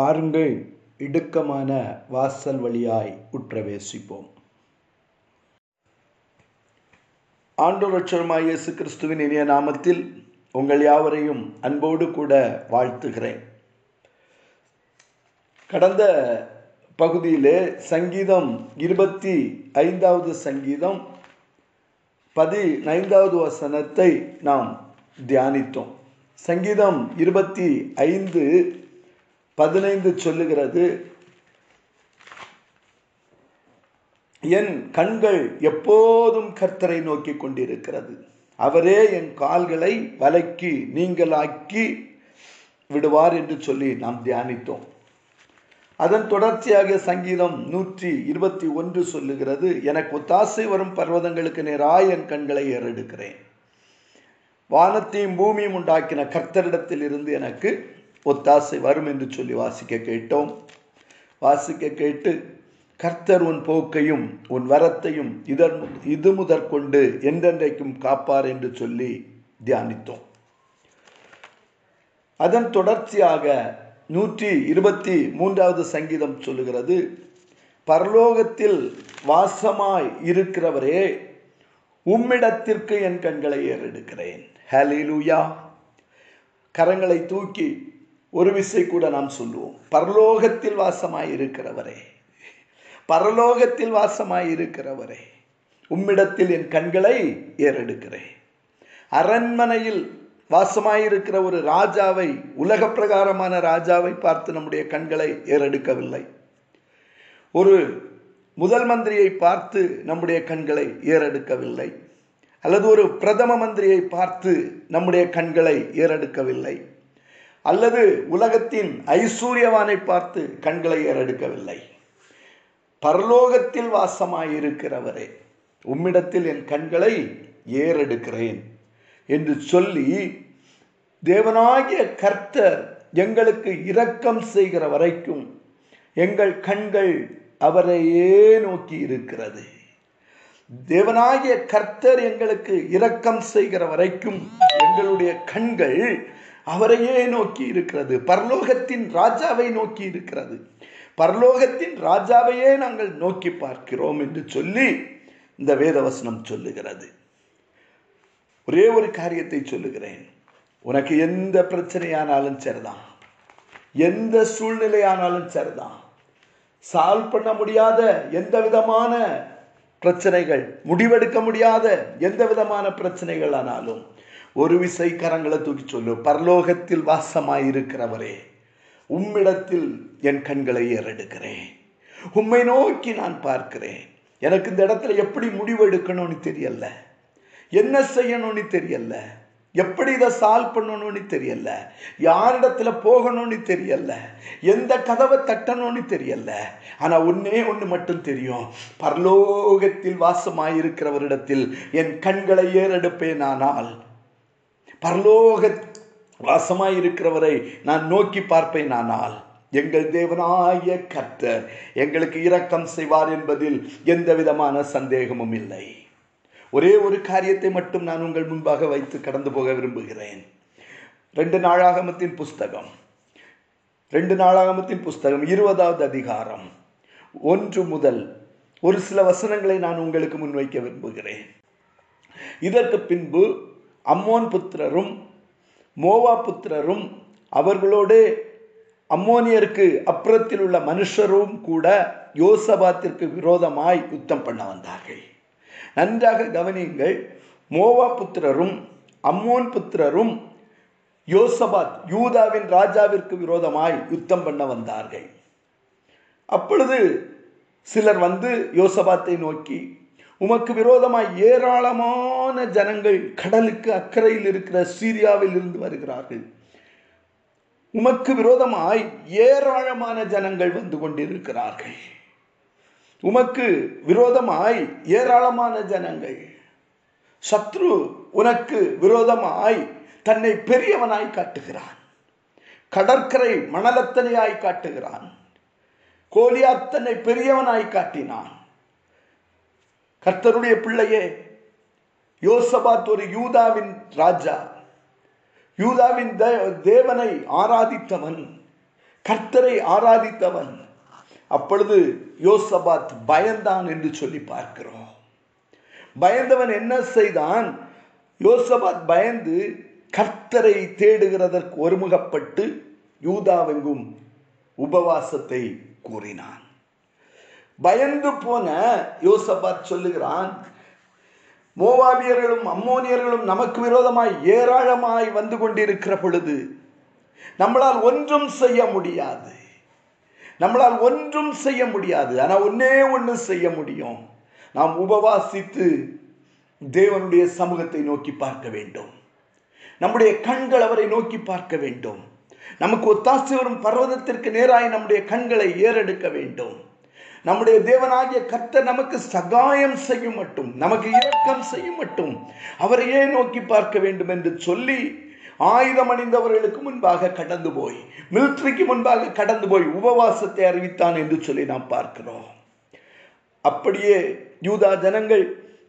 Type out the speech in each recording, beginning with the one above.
வாருங்கள் இடுக்கமான வாசல் வழியாய் உற்றவேசிப்போம். ஆண்டோரட்சருமாய் இயேசு கிறிஸ்துவின் இனிய நாமத்தில் உங்கள் யாவரையும் அன்போடு கூட வாழ்த்துகிறேன். கடந்த பகுதியிலே சங்கீதம் இருபத்தி ஐந்தாவது சங்கீதம் பதினைந்தாவது வசனத்தை நாம் தியானித்தோம். சங்கீதம் இருபத்தி ஐந்து பதினைந்து சொல்லுகிறது. என் கண்கள் எப்போதும் கர்த்தரை நோக்கி கொண்டிருக்கிறது. அவரே என் கால்களை வலைக்கு நீங்களாக்கி விடுவார் என்று சொல்லி நாம் தியானித்தோம். அதன் தொடர்ச்சியாக சங்கீதம் நூற்றி இருபத்தி ஒன்று சொல்லுகிறது எனக்கு ஒத்தாசை வரும் பர்வதங்களுக்கு நேராய் என் கண்களை ஏறெடுக்கிறேன். வானத்தையும் பூமியும் உண்டாக்கின கர்த்தரிடத்தில் இருந்து எனக்கு ஒத்தாசை வரும் என்று சொல்லி வாசிக்க கேட்டோம். வாசிக்க கேட்டு கர்த்தர் உன் போக்கையும் உன் வரத்தையும் இதர் இது முதற்கொண்டு என்றென்றைக்கும் காப்பார் என்று சொல்லி தியானித்தோம். அதன் தொடர்ச்சியாக நூற்றி இருபத்தி மூன்றாவது சங்கீதம் சொல்லுகிறது பரலோகத்தில் வாசமாய் இருக்கிறவரே உம்மிடத்திற்கு என் கண்களை ஏறெடுக்கிறேன். ஹலிலூயா கரங்களை தூக்கி ஒரு விசை கூட நாம் சொல்லுவோம். பரலோகத்தில் வாசமாய் இருக்கிறவரே பரலோகத்தில் வாசமாய் இருக்கிறவரே உம்மிடத்தில் என் கண்களை ஏறெடுக்கிறேன். அரண்மனையில் வாசமாயிருக்கிற ஒரு ராஜாவை உலக பிரகாரமான ராஜாவை பார்த்து நம்முடைய கண்களை ஏறெடுக்கவில்லை. ஒரு முதல் மந்திரியை பார்த்து நம்முடைய கண்களை ஏறெடுக்கவில்லை. அல்லது ஒரு பிரதம மந்திரியை பார்த்து நம்முடைய கண்களை ஏறெடுக்கவில்லை. அல்லது உலகத்தின் ஐஸ்வர்யவானை பார்த்து கண்களை ஏறெடுக்கவில்லை. பரலோகத்தில் வாசமாயிருக்கிறவரே உம்மிடத்தில் என் கண்களை ஏறெடுக்கிறேன் என்று சொல்லி தேவனாகிய கர்த்தர் எங்களுக்கு இரக்கம் செய்கிற வரைக்கும் எங்கள் கண்கள் அவரையே நோக்கி இருக்கிறது. தேவனாகிய கர்த்தர் எங்களுக்கு இரக்கம் செய்கிற வரைக்கும் எங்களுடைய கண்கள் அவரையே நோக்கி இருக்கிறது. பரலோகத்தின் ராஜாவை நோக்கி இருக்கிறது. பரலோகத்தின் ராஜாவையே நாங்கள் நோக்கி பார்க்கிறோம் என்று சொல்லி இந்த வேதவசனம் சொல்லுகிறது. ஒரே ஒரு காரியத்தை சொல்லுகிறேன். உனக்கு எந்த பிரச்சனையானாலும் சரிதான். எந்த சூழ்நிலையானாலும் சரிதான். சால்வ் பண்ண முடியாத எந்த விதமான பிரச்சனைகள் முடிவெடுக்க முடியாத எந்த விதமான பிரச்சனைகள் ஆனாலும் ஒரு விசை கரங்களை தூக்கி சொல்லு. பரலோகத்தில் வாசமாயிருக்கிறவரே உம்மிடத்தில் என் கண்களை ஏறெடுக்கிறேன். உம்மை நோக்கி நான் பார்க்கிறேன். எனக்கு இந்த இடத்துல எப்படி முடிவு எடுக்கணும்னு தெரியல. என்ன செய்யணும்னு தெரியல. எப்படி இதை சால்வ் பண்ணணும்னு தெரியல. யாரிடத்துல போகணும்னு தெரியல. எந்த கதவை தட்டணும்னு தெரியல. ஆனால் ஒன்னே ஒன்று மட்டும் தெரியும். பரலோகத்தில் வாசமாயிருக்கிறவரிடத்தில் என் கண்களை ஏறெடுப்பேன் பரலோக வாசமாய் இருக்கிறவரை நான் நோக்கி பார்ப்பேன் ஆனால் எங்கள் தேவனாய கர்த்தர் எங்களுக்கு இரக்கம் செய்வார் என்பதில் எந்த விதமான சந்தேகமும் இல்லை. ஒரே ஒரு காரியத்தை மட்டும் நான் உங்கள் முன்பாக வைத்து கடந்து போக விரும்புகிறேன். ரெண்டு நாளாகமத்தின் புஸ்தகம். ரெண்டு நாளாகமத்தின் புஸ்தகம் இருபதாவது அதிகாரம். ஒன்று முதல் ஒரு சில வசனங்களை நான் உங்களுக்கு முன்வைக்க விரும்புகிறேன். இதற்கு பின்பு அம்மோன் புத்திரரும் மோவா புத்திரரும் அவர்களோடு அம்மோனியருக்கு அப்புறத்தில் உள்ள மனுஷரும் கூட யோசபாத்திற்கு விரோதமாய் யுத்தம் பண்ண வந்தார்கள். நன்றாக கவனியுங்கள் மோவா புத்திரரும் அம்மோன் புத்திரரும் யோசபாத் யூதாவின் ராஜாவிற்கு விரோதமாய் யுத்தம் பண்ண வந்தார்கள். அப்பொழுது சிலர் வந்து யோசபாத்தை நோக்கி உமக்கு விரோதமாய் ஏராளமான ஜனங்கள் கடலுக்கு அக்கறையில் இருக்கிற சீரியாவில் இருந்து வருகிறார்கள். உமக்கு விரோதமாய் ஏராளமான ஜனங்கள் வந்து கொண்டிருக்கிறார்கள். உமக்கு விரோதமாய் ஏராளமான ஜனங்கள். சத்ரு உனக்கு விரோதமாய் தன்னை பெரியவனாய் காட்டுகிறான். கடற்கரை மணலத்தனையாய் காட்டுகிறான். கோலியாத் தன்னை பெரியவனாய் காட்டினான். கர்த்தருடைய பிள்ளையே யோசபாத் ஒரு யூதாவின் ராஜா. யூதாவின் தே- தேவனை ஆராதித்தவன். கர்த்தரை ஆராதித்தவன். அப்பொழுது யோசபாத் பயந்தான் என்று சொல்லி பார்க்கிறோம். பயந்தவன் என்ன செய்தான்? யோசபாத் பயந்து கர்த்தரை தேடுகிறதற்கு ஒருமுகப்பட்டு யூதாவெங்கும் உபவாசத்தை கூறினான். பயந்து போன யோசபாத் சொல்லுகிறான் மோவாபியர்களும் அம்மோனியர்களும் நமக்கு விரோதமாய் ஏராளமாய் வந்து கொண்டிருக்கிற பொழுது நம்மளால் ஒன்றும் செய்ய முடியாது. நம்மளால் ஒன்றும் செய்ய முடியாது. ஆனால் ஒன்னே ஒன்று செய்ய முடியும். நாம் உபவாசித்து தேவனுடைய சமூகத்தை நோக்கி பார்க்க வேண்டும். நம்முடைய கண்கள் அவரை நோக்கி பார்க்க வேண்டும். நமக்கு ஒத்தாசி வரும் பர்வதத்திற்கு நேராய் நம்முடைய கண்களை ஏறெடுக்க வேண்டும். நம்முடைய தேவனாகிய கர்த்தர் நமக்கு சகாயம் செய்யும் மட்டும் நமக்கு இரக்கம் செய்யும் மட்டும் அவரையே நோக்கி பார்க்க வேண்டும் என்று சொல்லி ஆயுதம் அணிந்தவர்களுக்கு முன்பாக கடந்து போய் மிலிட்ரிக்கு முன்பாக கடந்து போய் உபவாசத்தை அறிவித்தான் என்று சொல்லி நாம் பார்க்கிறோம். அப்படியே யூதா ஜனங்கள்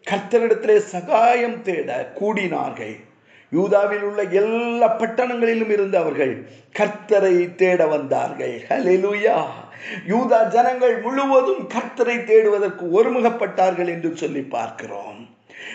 கர்த்தரிடத்திலே சகாயம் தேட கூடினார்கள். யூதாவில் உள்ள எல்லா பட்டணங்களிலும் இருந்து அவர்கள் கர்த்தரை தேட வந்தார்கள். ஹலெலுயா யூதா ஜனங்கள் முழுவதும் கர்த்தரை தேடுவதற்கு ஒருமுகப்பட்டார்கள் என்று சொல்லி பார்க்கிறோம்.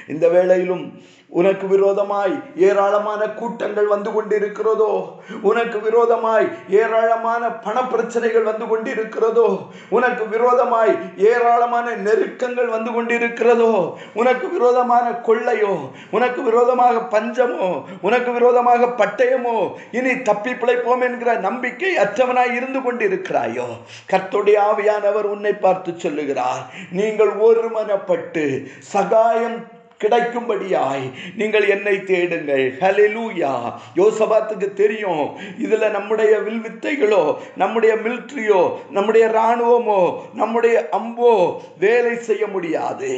இந்த வேளையிலும் உனக்கு விரோதமாய் ஏராளமான கூட்டங்கள் வந்து கொண்டிருக்கிறதோ? உனக்கு விரோதமாய் ஏராளமான பண பிரச்சனைகள் வந்து கொண்டிருக்கிறதோ? உனக்கு விரோதமாய் ஏராளமான நெருக்கங்கள் வந்து கொண்டிருக்கிறதோ? உனக்கு விரோதமான கொள்ளையோ? உனக்கு விரோதமாக பஞ்சமோ? உனக்கு விரோதமாக பட்டயமோ? இனி தப்பி பிழைப்போம் என்கிற நம்பிக்கை அற்றவனாய் இருந்து கொண்டிருக்கிறாயோ? கர்த்துடைய ஆவியானவர் உன்னை பார்த்து சொல்லுகிறார். நீங்கள் ஒருமனப்பட்டு சகாயம் கிடைக்கும்படியாய் நீங்கள் என்னை தேடுங்கள். ஹலெலூயா யோசபாத்துக்கு தெரியும். இதுல நம்முடைய வில்வித்தைகளோ நம்முடைய மிலிட்ரியோ நம்முடைய இராணுவமோ நம்முடைய அம்போ வேலை செய்ய முடியாது.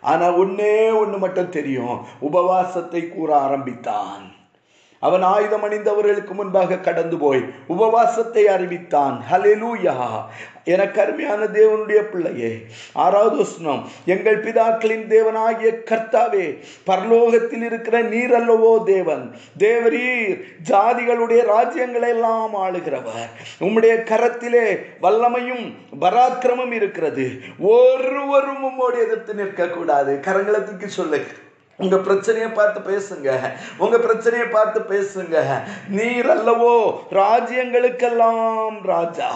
ஆனா ஒன்னே ஒன்று மட்டும் தெரியும். உபவாசத்தை கூற ஆரம்பித்தான். அவன் ஆயுதம் அணிந்தவர்களுக்கு முன்பாக கடந்து போய் உபவாசத்தை அறிவித்தான். ஹலெலூயா எனக்கு அருமையான தேவனுடைய பிள்ளையே ஆறாவது வசனம் எங்கள் பிதாக்களின் தேவனாகிய கர்த்தாவே பரலோகத்தில் இருக்கிற நீர் அல்லவோ தேவன் தேவரீர் ஜாதிகளுடைய ராஜ்யங்களை எல்லாம் ஆளுகிறவர். உம்முடைய கரத்திலே வல்லமையும் பராக்கிரமும் இருக்கிறது. ஒருவரும் உம்மோடு எதிர்த்து நிற்கக்கூடாது. கரங்களத்துக்கு சொல்லுங்க உங்க பிரச்சனையை பார்த்து பேசுங்க. உங்க பிரச்சனையை பார்த்து பேசுங்க. நீர் அல்லவோ ராஜ்யங்களுக்கெல்லாம் ராஜா.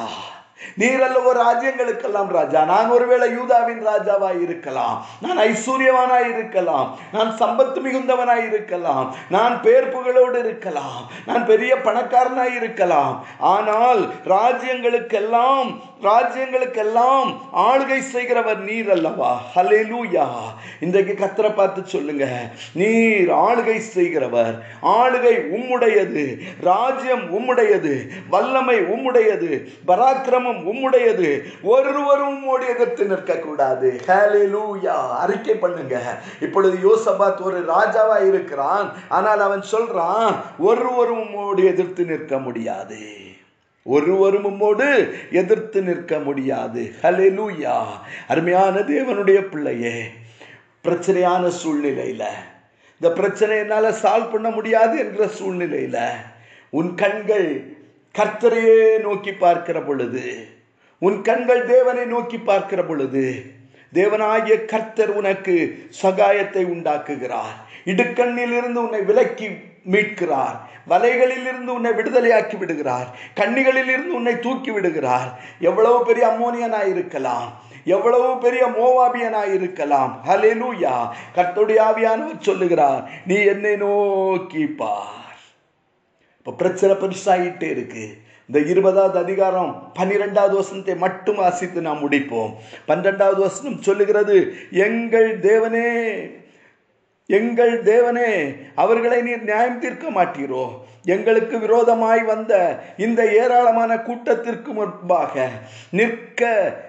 நீர் அல்லவோ ராஜ்யங்களுக்கெல்லாம் ராஜா. நான் ஒருவேளை யூதாவின் ராஜாவாய் இருக்கலாம். நான் ஐஸ்வர்யவானாய் இருக்கலாம். நான் சம்பத்து மிகுந்தவனாய் இருக்கலாம். நான் பேர் புகழோடு இருக்கலாம். நான் பெரிய பணக்காரனாய் இருக்கலாம். ஆனால் ராஜ்யங்களுக்கெல்லாம் ராஜ்யங்களுக்கெல்லாம் ஆளுகை செய்கிறவர் நீர் அல்லவா? ஹலேலூயா இன்றைக்கு கத்தரை பார்த்து சொல்லுங்க. நீர் ஆளுகை செய்கிறவர். ஆளுகை உம்முடையது. ராஜ்யம் உம்முடையது. வல்லமை உம்முடையது. பராக்கிரமம் உம்முடையது. ஒருவரும் உம்முடைய எதிர்த்து நிற்கக்கூடாது. ஹலேலூயா அறிக்கை பண்ணுங்க. இப்பொழுது யோசபாத் ஒரு ராஜாவா இருக்கிறான். ஆனால் அவன் சொல்றான் ஒருவரும் உம்மோடு எதிர்த்து நிற்க முடியாது. ஒருவரும் உம்மோடு எதிர்த்து நிற்க முடியாது. ஹலெலூயா அருமையான தேவனுடைய பிள்ளையே பிரச்சனையான சூழ்நிலையில் இந்த பிரச்சனை என்னால் சால்வ் பண்ண முடியாது என்ற சூழ்நிலையில உன் கண்கள் கர்த்தரையே நோக்கி பார்க்கிற பொழுது உன் கண்கள் தேவனை நோக்கி பார்க்கிற பொழுது தேவனாகிய கர்த்தர் உனக்கு சகாயத்தை உண்டாக்குகிறார். இடுக்கண்ணிலிருந்து உன்னை விலக்கி மீட்கிறார். வலைகளில் இருந்து உன்னை விடுதலையாக்கி விடுகிறார். கண்ணிகளில் இருந்து உன்னை தூக்கி விடுகிறார். எவ்வளவு பெரிய அம்மோனியனாய் இருக்கலாம். எவ்வளவு பெரிய மோவாபியனாய் இருக்கலாம். ஹலெலூயா கர்த்தருடைய ஆவியானவர் சொல்லுகிறார் நீ என்னை நோக்கி இப்போ பிரச்சனை பெருசாகிட்டே இருக்கு. இந்த இருபதாவது அதிகாரம் பன்னிரெண்டாவது வசனத்தை மட்டும் வாசித்து நாம் முடிப்போம். பன்னிரெண்டாவது வசனம் சொல்லுகிறது எங்கள் தேவனே எங்கள் தேவனே அவர்களை நீர் நியாயம் தீர்க்க மாட்டீரோ? எங்களுக்கு விரோதமாய் வந்த இந்த ஏராளமான கூட்டத்திற்கு முன்பாக நிற்க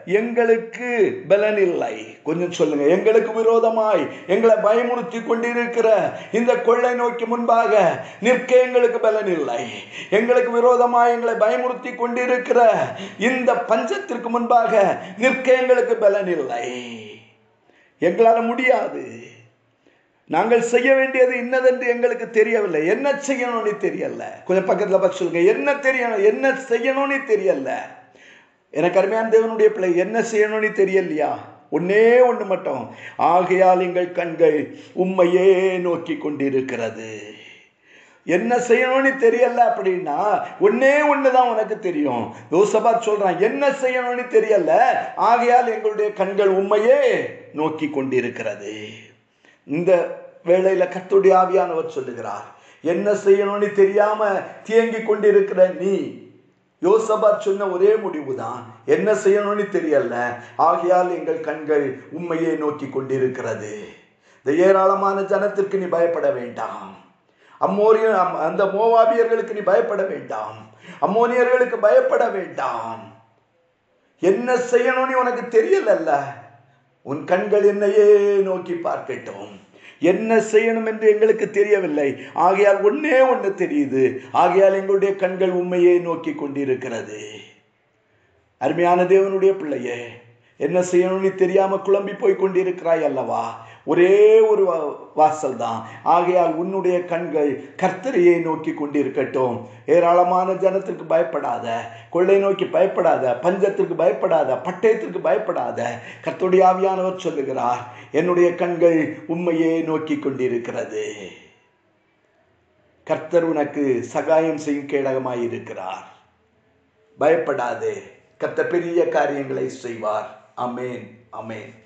எங்களுக்கு பலனில்லை. கொஞ்சம் சொல்லுங்க எங்களுக்கு விரோதமாய் எங்களை பயமுறுத்தி கொண்டிருக்கிற இந்த கொள்ளை நோக்கி முன்பாக நிற்க எங்களுக்கு பலனில்லை. எங்களுக்கு விரோதமாய் எங்களை பயமுறுத்தி கொண்டிருக்கிற இந்த பஞ்சத்திற்கு முன்பாக நிற்க எங்களுக்கு பலனில்லை. எங்களால் முடியாது. நாங்கள் செய்ய வேண்டியது இன்னதென்று எங்களுக்கு தெரியவில்லை. என்ன செய்யணும்னு தெரியல. கொஞ்சம் பக்கத்தில் பார்த்து சொல்லுங்க. என்ன தெரியணும்? என்ன செய்யணும்னு தெரியல. எனக்கு அருமையான தேவனுடைய பிள்ளை என்ன செய்யணும்னு தெரியலையா? ஒன்னே ஒன்று மட்டும். ஆகையால் எங்கள் கண்கள் உண்மையே நோக்கி கொண்டிருக்கிறது. என்ன செய்யணும்னு தெரியல அப்படின்னா ஒன்னே ஒன்று தான் உனக்கு தெரியும். யோசபா சொல்கிறான் என்ன செய்யணும்னு தெரியல? ஆகையால் எங்களுடைய கண்கள் உண்மையே நோக்கி கொண்டிருக்கிறது. இந்த வேளையில் கத்துடைய ஆவியானவர் சொல்லுகிறார் என்ன செய்யணும்னு தெரியாம தேங்கி கொண்டிருக்கிற நீ? யோசபாத் சொன்ன ஒரே முடிவு தான் என்ன செய்யணும்னு தெரியல. ஆகையால் எங்கள் கண்கள் உண்மையை நோக்கி கொண்டிருக்கிறது. இந்த ஏராளமான ஜனத்திற்கு நீ பயப்பட வேண்டாம். அம்மோரிய அந்த மோவாபியர்களுக்கு நீ பயப்பட வேண்டாம். அம்மோனியர்களுக்கு பயப்பட வேண்டாம். என்ன செய்யணும்னு உனக்கு தெரியலல்ல. உன் கண்கள் என்னையே நோக்கி பார்க்கட்டும். என்ன செய்யணும் என்று எங்களுக்கு தெரியவில்லை. ஆகையால் ஒன்னே ஒன்று தெரியுது. ஆகையால் எங்களுடைய கண்கள் உண்மையை நோக்கி கொண்டிருக்கிறது. அருமையான தேவனுடைய பிள்ளையே என்ன செய்யணும்னு தெரியாம குழம்பி போய் கொண்டிருக்கிறாய் அல்லவா? ஒரே ஒரு வாசல் தான் ஆகையால் உன்னுடைய கண்கள் கர்த்தரையை நோக்கி கொண்டிருக்கட்டும். ஏராளமான ஜனத்திற்கு பயப்படாத கொள்ளை நோக்கி பயப்படாத பஞ்சத்திற்கு பயப்படாத பட்டயத்திற்கு பயப்படாத கர்த்தருடைய ஆவியானவர் சொல்லுகிறார் என்னுடைய கண்கள் உண்மையே நோக்கி கொண்டிருக்கிறது. கர்த்தர் உனக்கு சகாயம் செய்யும் கேடகமாய் இருக்கிறார். பயப்படாதே. கர்த்த பெரிய காரியங்களை செய்வார். அமேன் அமேன்